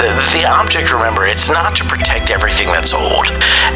The, the object, remember, it's not to protect everything that's old.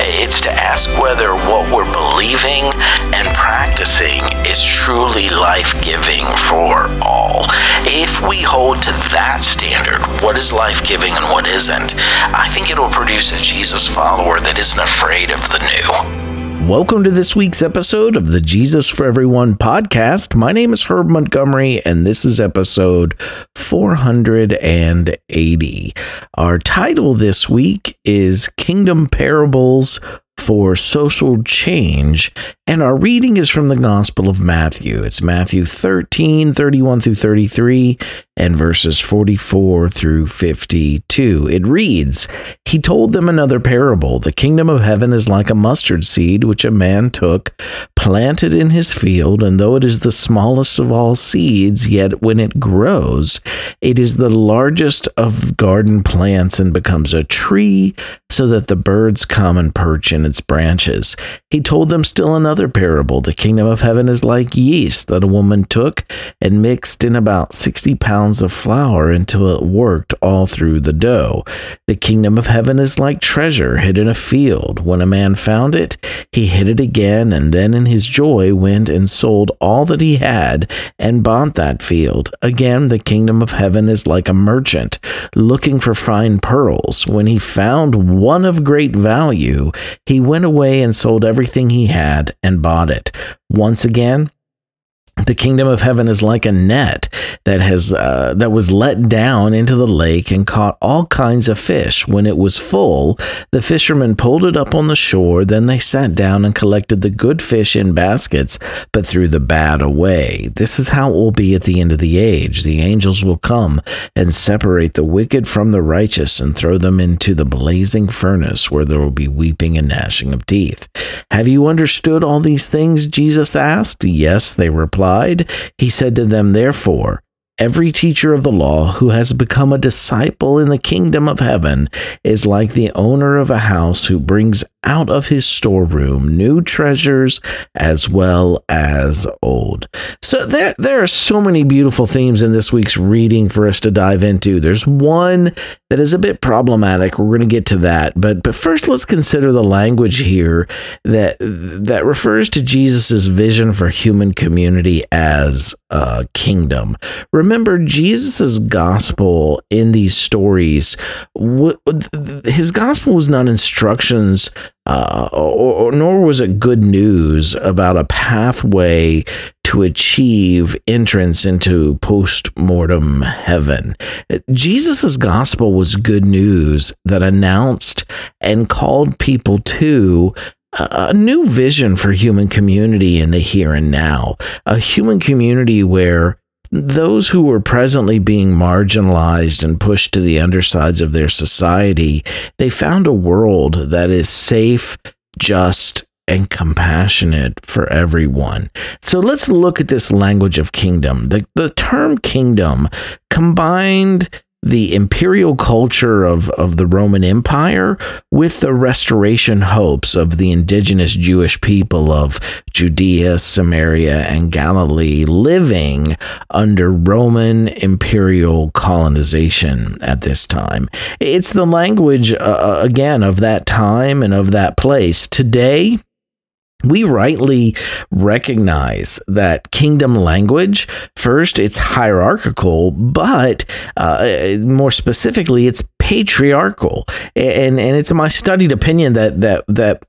It's to ask whether what we're believing and practicing is truly life giving for all. If we hold to that standard, what is life giving and what isn't, I think it will produce a Jesus follower that isn't afraid of the new. Welcome to this week's episode of the Jesus for Everyone podcast. My name is Herb Montgomery, and this is episode 480. Our title this week is Kingdom Parables for social change. And our reading is from the Gospel of Matthew. It's Matthew 13, 31 through 33, and verses 44 through 52. It reads He told them another parable. The kingdom of heaven is like a mustard seed, which a man took, planted in his field, and though it is the smallest of all seeds, yet when it grows, it is the largest of garden plants and becomes a tree, so that the birds come and perch in its branches. He told them still another parable. The kingdom of heaven is like yeast that a woman took and mixed in about 60 pounds of flour until it worked all through the dough. The kingdom of heaven is like treasure hid in a field. When a man found it, he hid it again, and then in his joy went and sold all that he had and bought that field. Again, the kingdom of heaven is like a merchant looking for fine pearls. When he found one of great value, he went away and sold everything he had and bought it. Once again, the kingdom of heaven is like a net that has uh, that was let down into the lake and caught all kinds of fish. When it was full the fishermen pulled it up on the shore. Then they sat down and collected the good fish in baskets but threw the bad away. This is how it will be at the end of the age. The angels will come and separate the wicked from the righteous and throw them into the blazing furnace where there will be weeping and gnashing of teeth. Have you understood all these things? Jesus asked. Yes they replied He said to them, Therefore, Every teacher of the law who has become a disciple in the kingdom of heaven is like the owner of a house who brings out of his storeroom new treasures as well as old. So there there are so many beautiful themes in this week's reading for us to dive into. There's one that is a bit problematic. We're going to get to that, but but first let's consider the language here that that refers to Jesus's vision for human community as a kingdom remember Jesus' gospel in these stories, his gospel was not instructions, uh, or, or, nor was it good news about a pathway to achieve entrance into post-mortem heaven. Jesus' gospel was good news that announced and called people to a new vision for human community in the here and now, a human community where those who were presently being marginalized and pushed to the undersides of their society, they found a world that is safe, just, and compassionate for everyone. So let's look at this language of kingdom. The, the term kingdom combined the imperial culture of, of the Roman Empire with the restoration hopes of the indigenous Jewish people of Judea, Samaria, and Galilee living under Roman imperial colonization at this time. It's the language, uh, uh again, of that time and of that place. Today, we rightly recognize that kingdom language first it's hierarchical but uh, more specifically it's patriarchal. And and it's my studied opinion that that that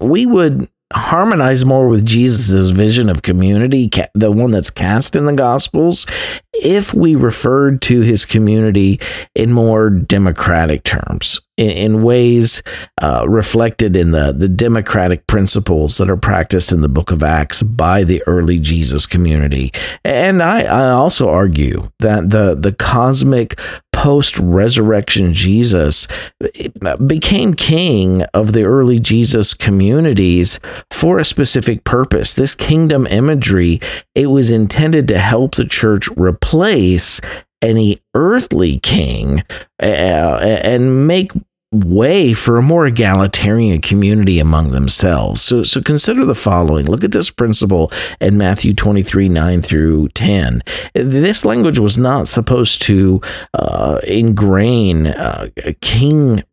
we would harmonize more with Jesus' vision of community, the one that's cast in the Gospels, if we referred to his community in more democratic terms, in, in ways uh, reflected in the, the democratic principles that are practiced in the book of Acts by the early Jesus community. And I, I also argue that the, the cosmic post resurrection Jesus became king of the early Jesus communities for a specific purpose. This kingdom imagery, it was intended to help the church replace any earthly king uh, and make way for a more egalitarian community among themselves. So, so consider the following. Look at this principle in Matthew 23 9 through 10. This language was not supposed to uh, ingrain uh, king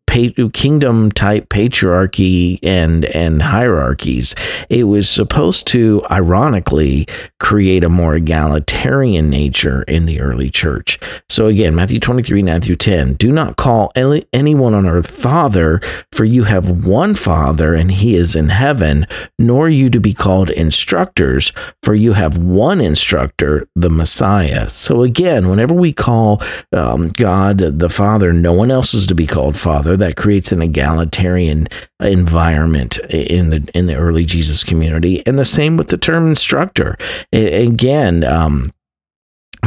kingdom type patriarchy and and hierarchies. It was supposed to ironically create a more egalitarian nature in the early church. So again, Matthew 23, 9 through 10. Do not call any, anyone on earth father, for you have one father, and he is in heaven, nor you to be called instructors, for you have one instructor, the Messiah. So again, whenever we call um, God the Father, no one else is to be called Father that creates an egalitarian environment in the in the early Jesus community, and the same with the term instructor. Again, um,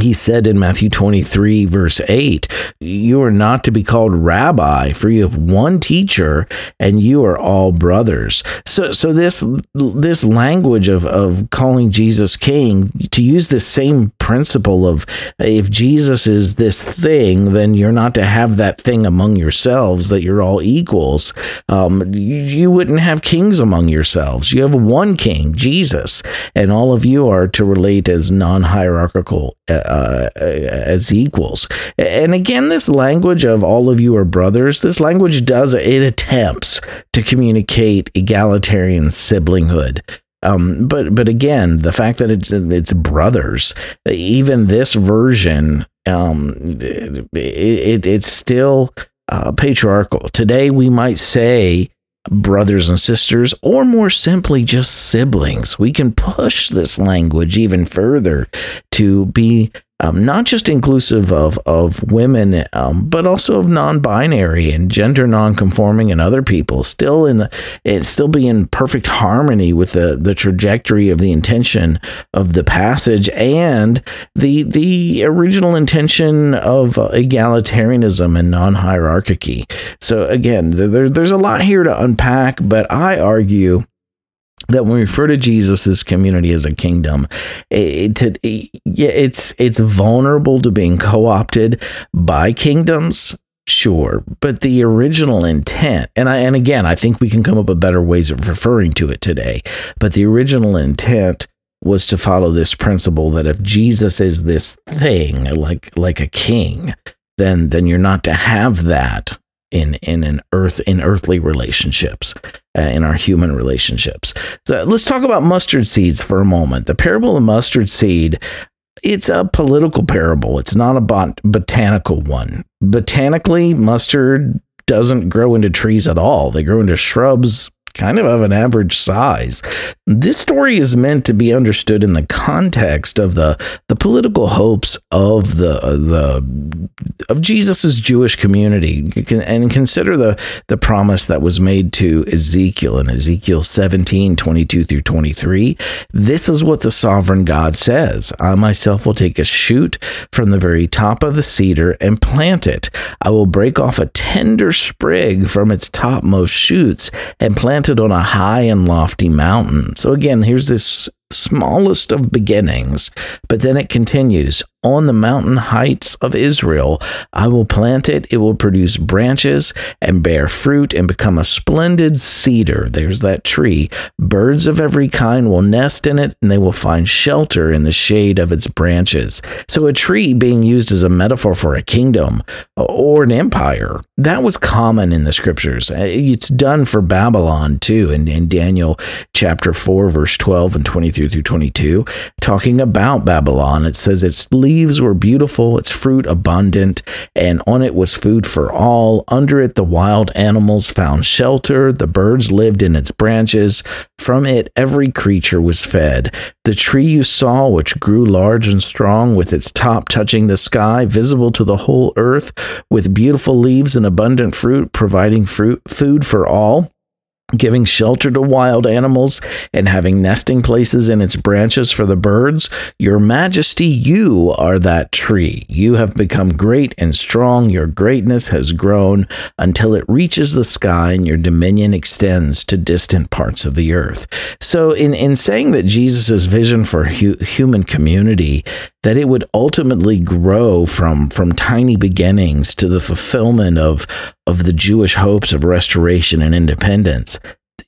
he said in Matthew 23, verse 8, You are not to be called rabbi, for you have one teacher, and you are all brothers. So, so this this language of, of calling Jesus king, to use the same principle of if Jesus is this thing, then you're not to have that thing among yourselves, that you're all equals. Um, you, wouldn't have kings among yourselves. You have one king, Jesus, and all of you are to relate as non hierarchical uh, uh, as equals. And again, this language of all of you are brothers, this language does, it attempts to communicate egalitarian siblinghood. Um, but but again, the fact that it's it's brothers, even this version, um, it, it, it's still uh, patriarchal. Today, we might say brothers and sisters, or more simply, just siblings. We can push this language even further to be um, not just inclusive of of women, um, but also of non-binary and gender non-conforming and other people. Still in the, still be in perfect harmony with the the trajectory of the intention of the passage and the the original intention of egalitarianism and non-hierarchy. So again, there, there's a lot here to unpack, but I argue that when we refer to Jesus' community as a kingdom, it, it, it, it's it's vulnerable to being co-opted by kingdoms, sure, but the original intent, and I and again, I think we can come up with better ways of referring to it today, but the original intent was to follow this principle that if Jesus is this thing, like like a king, then then you're not to have that in in an earth in earthly relationships uh, in our human relationships. Let's talk about mustard seeds for a moment. The parable of mustard seed it's a political parable. It's not a bot- botanical one. Botanically mustard doesn't grow into trees at all. They grow into shrubs kind of of an average size. This story is meant to be understood in the context of the the political hopes of the the of Jesus's Jewish community, and consider the the promise that was made to Ezekiel in Ezekiel 17, 22 through 23. This is what the sovereign God says I myself will take a shoot from the very top of the cedar and plant it. I will break off a tender sprig from its topmost shoots and plant planted on a high and lofty mountain. So again, here's this smallest of beginnings. But then it continues On the mountain heights of Israel, I will plant it. It will produce branches and bear fruit and become a splendid cedar. There's that tree. Birds of every kind will nest in it, and they will find shelter in the shade of its branches. So, a tree being used as a metaphor for a kingdom or an empire, that was common in the scriptures. It's done for Babylon too, in, in Daniel chapter 4, verse 12 and 23 through 22, talking about Babylon. It says its leaves were beautiful, its fruit abundant, and on it was food for all. Under it, the wild animals found shelter, the birds lived in its branches. From it, every creature was fed. The tree you saw, which grew large and strong, with its top touching the sky, visible to the whole earth, with beautiful leaves and abundant fruit, providing fruit, food for all giving shelter to wild animals and having nesting places in its branches for the birds. Your majesty, you are that tree. You have become great and strong. Your greatness has grown until it reaches the sky, and your dominion extends to distant parts of the earth. So, in, in saying that Jesus' vision for hu- human community, that it would ultimately grow from, from tiny beginnings to the fulfillment of, of the Jewish hopes of restoration and independence,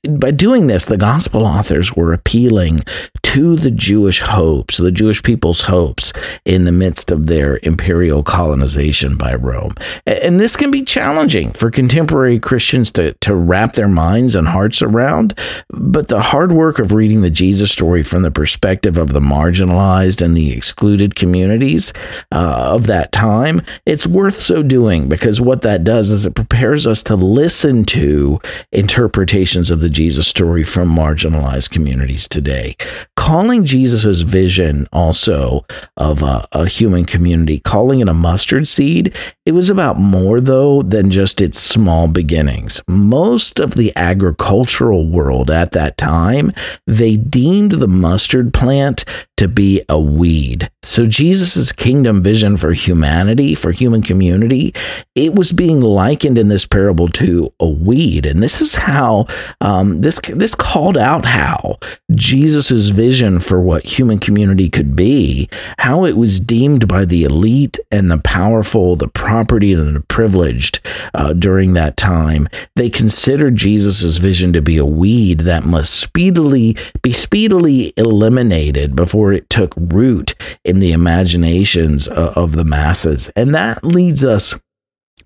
by doing this, the gospel authors were appealing to the Jewish hopes, the Jewish people's hopes in the midst of their imperial colonization by Rome. And this can be challenging for contemporary Christians to, to wrap their minds and hearts around. But the hard work of reading the Jesus story from the perspective of the marginalized and the excluded communities uh, of that time, it's worth so doing because what that does is it prepares us to listen to interpretations of the Jesus story from marginalized communities today. Calling Jesus' vision also of a, a human community, calling it a mustard seed, it was about more, though, than just its small beginnings. Most of the agricultural world at that time, they deemed the mustard plant to be a weed. So Jesus' kingdom vision for humanity, for human community, it was being likened in this parable to a weed. And this is how um, this this called out how Jesus' vision for what human community could be, how it was deemed by the elite and the powerful, the property and the privileged uh, during that time. They considered Jesus' vision to be a weed that must speedily be speedily eliminated before it took root in the imaginations of the masses. And that leads us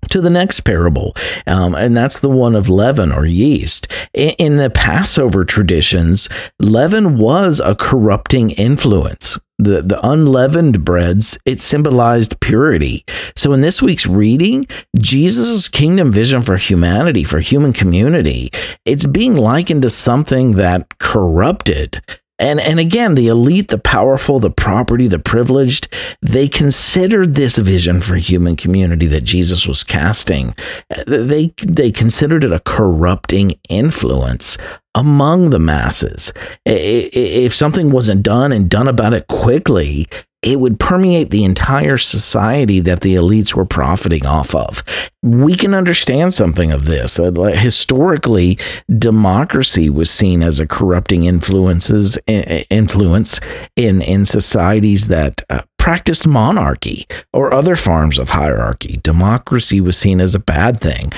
to the next parable, um, and that's the one of leaven or yeast. In, in the Passover traditions, leaven was a corrupting influence. The, the unleavened breads, it symbolized purity. So, in this week's reading, Jesus' kingdom vision for humanity, for human community, it's being likened to something that corrupted and and again, the elite, the powerful, the property, the privileged, they considered this vision for human community that Jesus was casting. They they considered it a corrupting influence among the masses. If something wasn't done and done about it quickly, it would permeate the entire society that the elites were profiting off of. We can understand something of this. Uh, historically, democracy was seen as a corrupting influences influence in in societies that uh, practiced monarchy or other forms of hierarchy. Democracy was seen as a bad thing.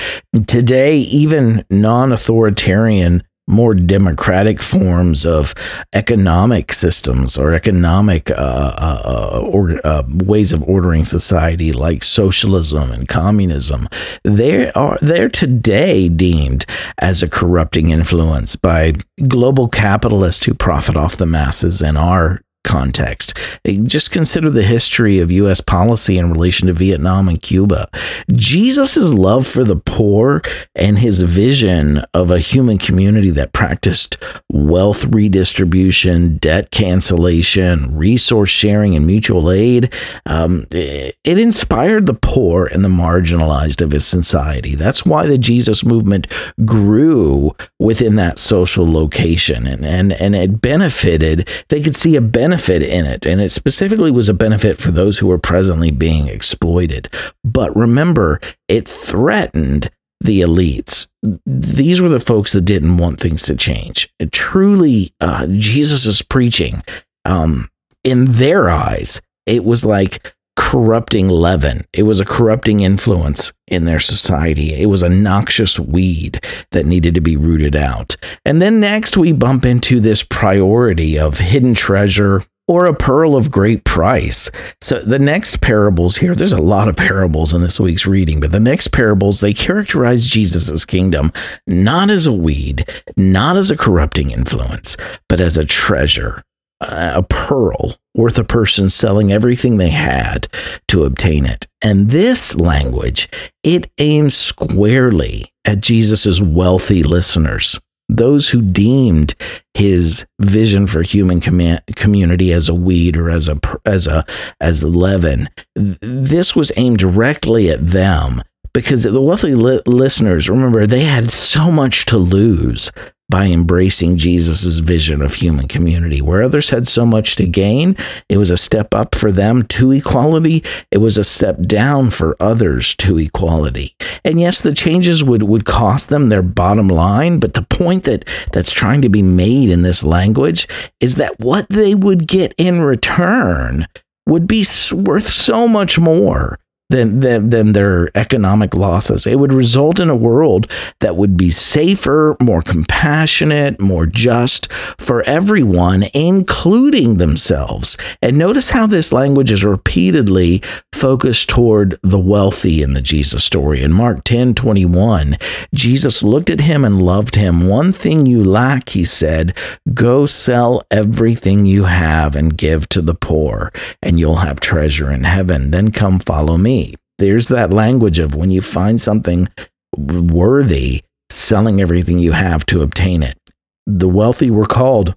Today, even non-authoritarian more democratic forms of economic systems or economic uh, uh, uh, or, uh, ways of ordering society, like socialism and communism, they are they're today deemed as a corrupting influence by global capitalists who profit off the masses and are context. Just consider the history of U.S. policy in relation to Vietnam and Cuba. Jesus' love for the poor and his vision of a human community that practiced wealth redistribution, debt cancellation, resource sharing, and mutual aid, um, it inspired the poor and the marginalized of his society. That's why the Jesus movement grew within that social location and, and, and it benefited. They could see a benefit benefit in it, and it specifically was a benefit for those who were presently being exploited. But remember, it threatened the elites. These were the folks that didn't want things to change. It truly, uh, Jesus' preaching, um, in their eyes, it was like corrupting leaven. It was a corrupting influence in their society. It was a noxious weed that needed to be rooted out. And then next, we bump into this priority of hidden treasure or a pearl of great price. So the next parables here, there's a lot of parables in this week's reading, but the next parables, they characterize Jesus' kingdom not as a weed, not as a corrupting influence, but as a treasure, a pearl worth a person selling everything they had to obtain it. And this language, it aims squarely at Jesus' wealthy listeners, those who deemed his vision for human com- community as a weed or as a as a as leaven. This was aimed directly at them because the wealthy li- listeners, remember, they had so much to lose by embracing Jesus' vision of human community. Where others had so much to gain, it was a step up for them to equality. It was a step down for others to equality. And yes, the changes would, would cost them their bottom line, but the point that, that's trying to be made in this language is that what they would get in return would be worth so much more than, than, than their economic losses. It would result in a world that would be safer, more compassionate, more just for everyone, including themselves. And notice how this language is repeatedly focused toward the wealthy in the Jesus story. In Mark 10 21, Jesus looked at him and loved him. One thing you lack, he said, go sell everything you have and give to the poor, and you'll have treasure in heaven. Then come follow me. There's that language of when you find something worthy, selling everything you have to obtain it. The wealthy were called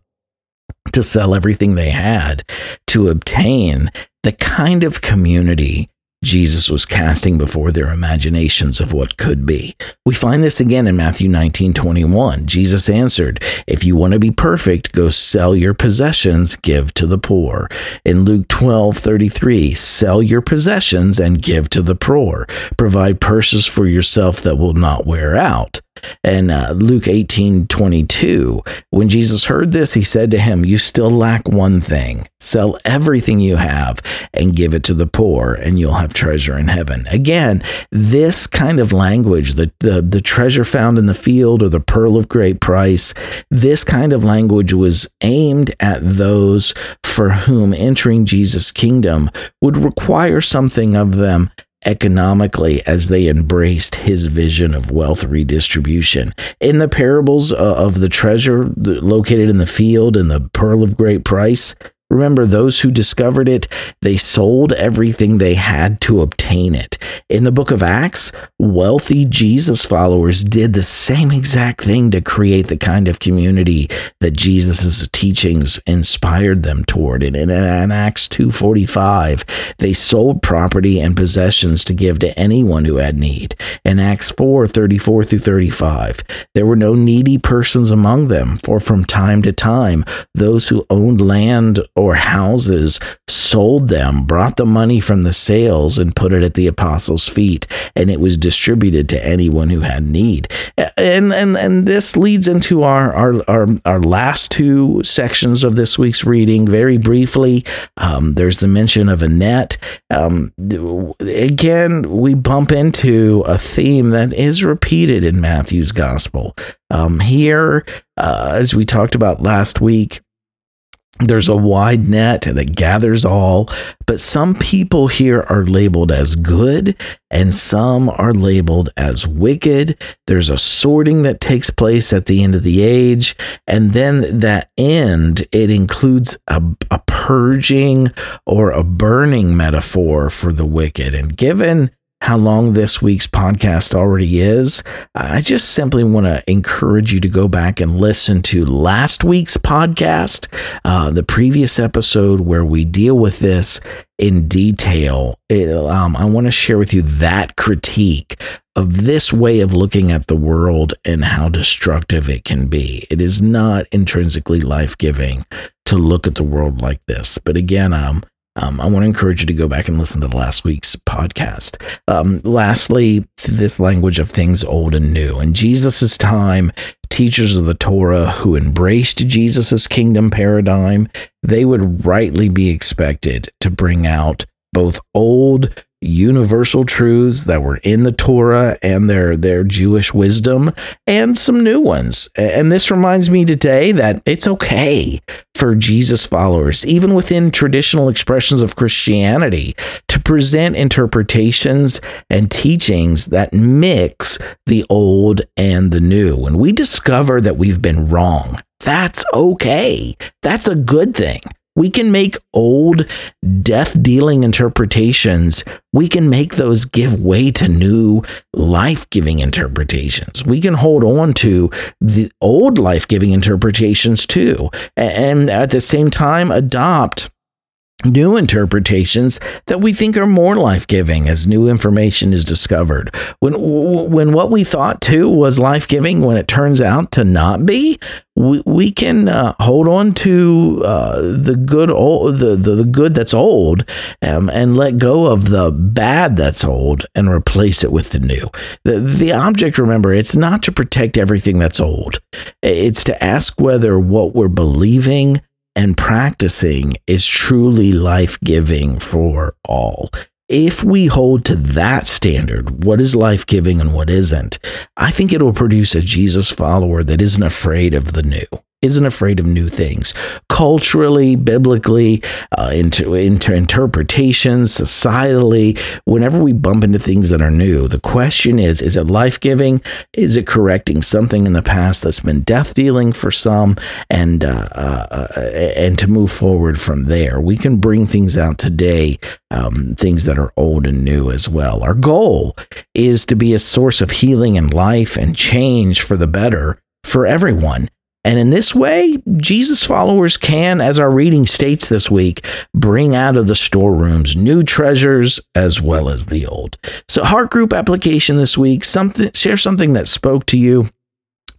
to sell everything they had to obtain the kind of community Jesus was casting before their imaginations of what could be. We find this again in Matthew 19 21. Jesus answered, If you want to be perfect, go sell your possessions, give to the poor. In Luke 12 33, sell your possessions and give to the poor. Provide purses for yourself that will not wear out. And uh, Luke 18 22, when Jesus heard this, he said to him, You still lack one thing. Sell everything you have and give it to the poor, and you'll have treasure in heaven. Again, this kind of language, the, the, the treasure found in the field or the pearl of great price, this kind of language was aimed at those for whom entering Jesus' kingdom would require something of them economically as they embraced his vision of wealth redistribution. In the parables of the treasure located in the field and the pearl of great price, Remember, those who discovered it, they sold everything they had to obtain it. In the book of Acts, wealthy Jesus followers did the same exact thing to create the kind of community that Jesus' teachings inspired them toward. And in, in Acts 2.45, they sold property and possessions to give to anyone who had need. In Acts 4.34 through 35, there were no needy persons among them, for from time to time, those who owned land or houses sold them, brought the money from the sales, and put it at the apostles' feet, and it was distributed to anyone who had need. And and and this leads into our our our, our last two sections of this week's reading. Very briefly, um, there's the mention of a net. Um, again, we bump into a theme that is repeated in Matthew's gospel. Um, here, uh, as we talked about last week, there's a wide net that gathers all, but some people here are labeled as good and some are labeled as wicked. There's a sorting that takes place at the end of the age. And then that end, it includes a, a purging or a burning metaphor for the wicked. And given how long this week's podcast already is, I just simply want to encourage you to go back and listen to last week's podcast, uh, the previous episode where we deal with this in detail. It, um, I want to share with you that critique of this way of looking at the world and how destructive it can be. It is not intrinsically life giving to look at the world like this. But again, um, um, I want to encourage you to go back and listen to the last week's podcast. Um, lastly, this language of things old and new. In Jesus' time, teachers of the Torah who embraced Jesus' kingdom paradigm, they would rightly be expected to bring out both old universal truths that were in the Torah and their their Jewish wisdom and some new ones. And this reminds me today that it's okay for Jesus followers even within traditional expressions of Christianity to present interpretations and teachings that mix the old and the new. When we discover that we've been wrong, that's okay. That's a good thing we can make old death dealing interpretations, we can make those give way to new life giving interpretations. We can hold on to the old life giving interpretations too, and at the same time adopt new interpretations that we think are more life-giving as new information is discovered. When when what we thought too was life-giving, when it turns out to not be, we, we can uh, hold on to uh, the good old the, the, the good that's old um, and let go of the bad that's old and replace it with the new. The the object, remember, it's not to protect everything that's old. It's to ask whether what we're believing and practicing is truly life giving for all. If we hold to that standard, what is life giving and what isn't, I think it will produce a Jesus follower that isn't afraid of the new isn't afraid of new things. Culturally biblically uh, into interpretations societally whenever we bump into things that are new the question is is it life-giving? Is it correcting something in the past that's been death dealing for some and uh, uh, uh, and to move forward from there? We can bring things out today um, things that are old and new as well. Our goal is to be a source of healing and life and change for the better for everyone and in this way, Jesus followers can, as our reading states this week, bring out of the storerooms new treasures as well as the old. So, heart group application this week, something share something that spoke to you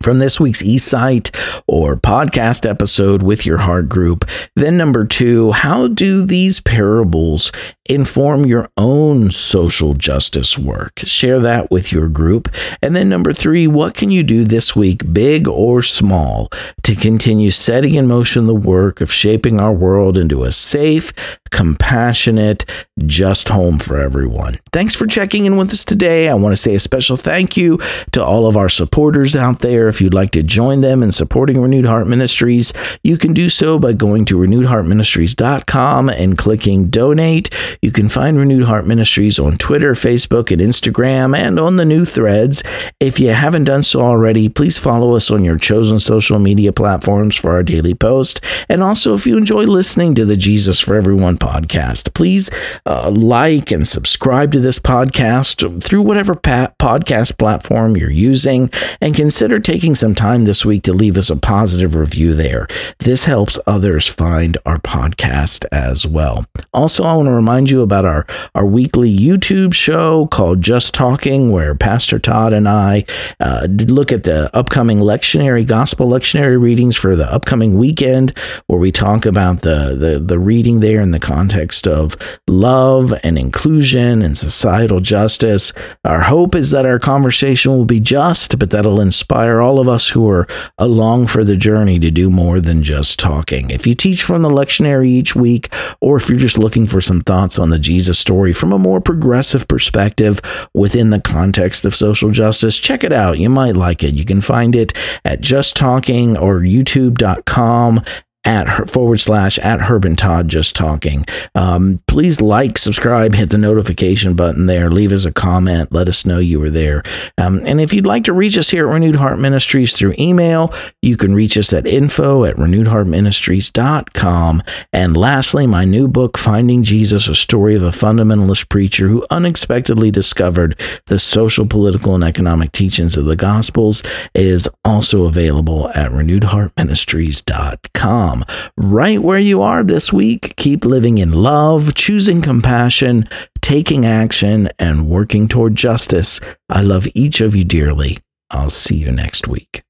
from this week's eSight or podcast episode with your heart group. Then, number two, how do these parables inform your own social justice work? Share that with your group. And then, number three, what can you do this week, big or small, to continue setting in motion the work of shaping our world into a safe, compassionate, just home for everyone? Thanks for checking in with us today. I want to say a special thank you to all of our supporters out there. If you'd like to join them in supporting Renewed Heart Ministries, you can do so by going to renewedheartministries.com and clicking donate. You can find Renewed Heart Ministries on Twitter, Facebook, and Instagram, and on the new threads. If you haven't done so already, please follow us on your chosen social media platforms for our daily post. And also, if you enjoy listening to the Jesus for Everyone podcast, please uh, like and subscribe to this podcast through whatever pa- podcast platform you're using, and consider taking some time this week to leave us a positive review there. This helps others find our podcast as well. Also, I want to remind you about our, our weekly YouTube show called Just Talking, where Pastor Todd and I uh, look at the upcoming lectionary, gospel lectionary readings for the upcoming weekend, where we talk about the, the, the reading there in the context of love and inclusion and societal justice. Our hope is that our conversation will be just, but that'll inspire all of us who are along for the journey to do more than just talking. If you teach from the lectionary each week, or if you're just looking for some thoughts on the Jesus story from a more progressive perspective within the context of social justice, check it out. You might like it. You can find it at Just Talking or youtube.com at forward slash at Herb and Todd just talking. Um, please like, subscribe, hit the notification button there, leave us a comment, let us know you were there. Um, and if you'd like to reach us here at Renewed Heart Ministries through email, you can reach us at info at renewedheartministries.com. And lastly, my new book, Finding Jesus, a story of a fundamentalist preacher who unexpectedly discovered the social, political, and economic teachings of the Gospels, is also available at renewedheartministries.com. Right where you are this week, keep living in love, choosing compassion, taking action, and working toward justice. I love each of you dearly. I'll see you next week.